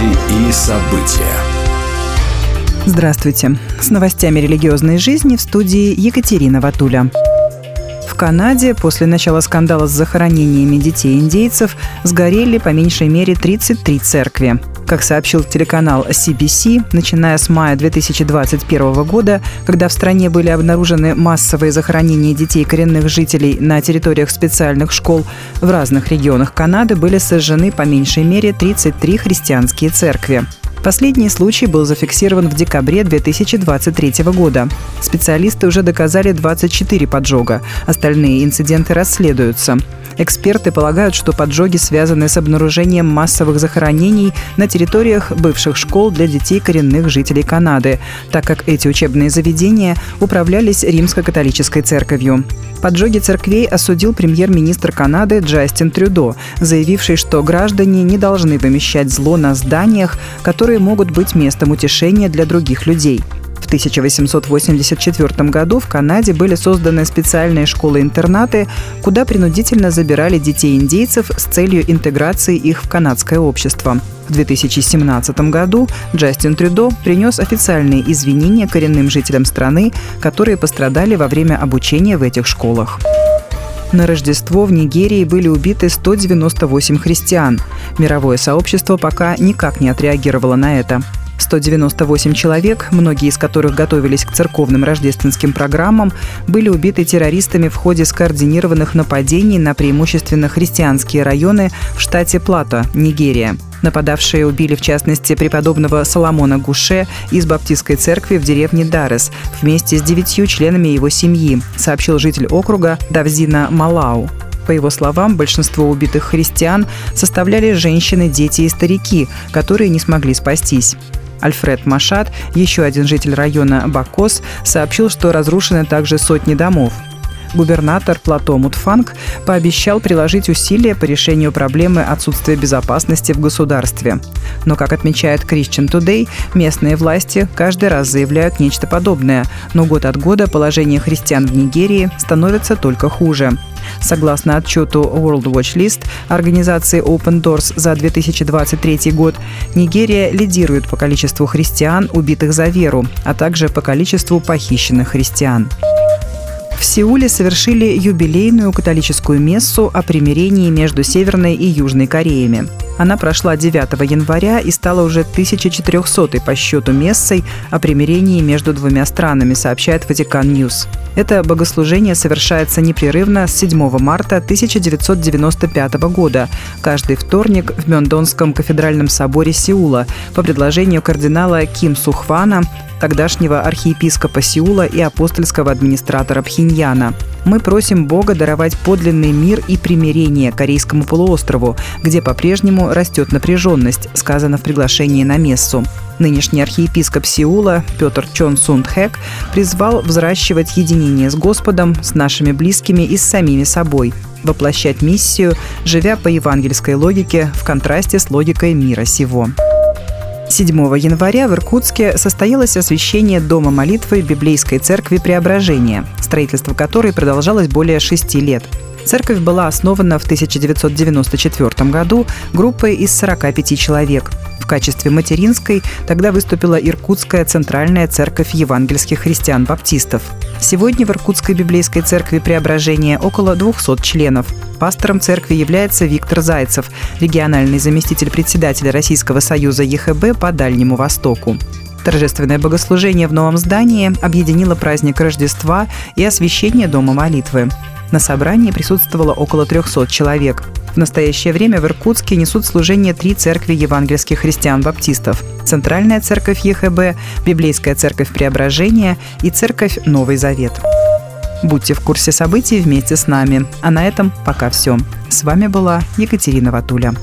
Новости и события. Здравствуйте. С новостями религиозной жизни в студии Екатерина Ватуля. Канаде после начала скандала с захоронениями детей-индейцев сгорели по меньшей мере 33 церкви. Как сообщил телеканал CBC, начиная с мая 2021 года, когда в стране были обнаружены массовые захоронения детей коренных жителей на территориях специальных школ, в разных регионах Канады были сожжены по меньшей мере 33 христианские церкви. Последний случай был зафиксирован в декабре 2023 года. Специалисты уже доказали 24 поджога. Остальные инциденты расследуются. Эксперты полагают, что поджоги связаны с обнаружением массовых захоронений на территориях бывших школ для детей коренных жителей Канады, так как эти учебные заведения управлялись римско-католической церковью. Поджоги церквей осудил премьер-министр Канады Джастин Трюдо, заявивший, что граждане не должны вымещать зло на зданиях, которые могут быть местом утешения для других людей. 1884 году в Канаде были созданы специальные школы-интернаты, куда принудительно забирали детей-индейцев с целью интеграции их в канадское общество. В 2017 году Джастин Трюдо принес официальные извинения коренным жителям страны, которые пострадали во время обучения в этих школах. На Рождество в Нигерии были убиты 198 христиан. Мировое сообщество пока никак не отреагировало на это. 198 человек, многие из которых готовились к церковным рождественским программам, были убиты террористами в ходе скоординированных нападений на преимущественно христианские районы в штате Плата, Нигерия. Нападавшие убили, в частности, преподобного Соломона Гуше из Баптистской церкви в деревне Дарес вместе с девятью членами его семьи, сообщил житель округа Давзина Малау. По его словам, большинство убитых христиан составляли женщины, дети и старики, которые не смогли спастись. Альфред Машат, еще один житель района Бакос, сообщил, что разрушены также сотни домов. Губернатор Плато Мутфанг пообещал приложить усилия по решению проблемы отсутствия безопасности в государстве. Но, как отмечает Christian Today, местные власти каждый раз заявляют нечто подобное, но год от года положение христиан в Нигерии становится только хуже. Согласно отчету World Watch List организации Open Doors за 2023 год, Нигерия лидирует по количеству христиан, убитых за веру, а также по количеству похищенных христиан. В Сеуле совершили юбилейную католическую мессу о примирении между Северной и Южной Кореями. Она прошла 9 января и стала уже 1400-й по счету мессой о примирении между двумя странами, сообщает Vatican News. Это богослужение совершается непрерывно с 7 марта 1995 года, каждый вторник в Мёндонском кафедральном соборе Сеула по предложению кардинала Ким Сухвана, тогдашнего архиепископа Сеула и апостольского администратора Пхеньяна. Мы просим Бога даровать подлинный мир и примирение Корейскому полуострову, где по-прежнему растет напряженность, сказано в приглашении на мессу. Нынешний архиепископ Сеула Петр Чон Сунд Хэк призвал взращивать единение с Господом, с нашими близкими и с самими собой, воплощать миссию, живя по евангельской логике в контрасте с логикой мира сего. 7 января в Иркутске состоялось освящение Дома молитвы Библейской церкви Преображения, строительство которой продолжалось более шести лет. Церковь была основана в 1994 году группой из 45 человек. В качестве материнской тогда выступила Иркутская Центральная Церковь Евангельских Христиан-Баптистов. Сегодня в Иркутской библейской церкви Преображения около 200 членов. Пастором церкви является Виктор Зайцев, региональный заместитель председателя Российского союза ЕХБ по Дальнему Востоку. Торжественное богослужение в новом здании объединило праздник Рождества и освящение Дома молитвы. На собрании присутствовало около 300 человек. В настоящее время в Иркутске несут служение три церкви евангельских христиан-баптистов. Центральная церковь ЕХБ, Библейская церковь Преображения и церковь Новый Завет. Будьте в курсе событий вместе с нами. А на этом пока все. С вами была Екатерина Ватуля.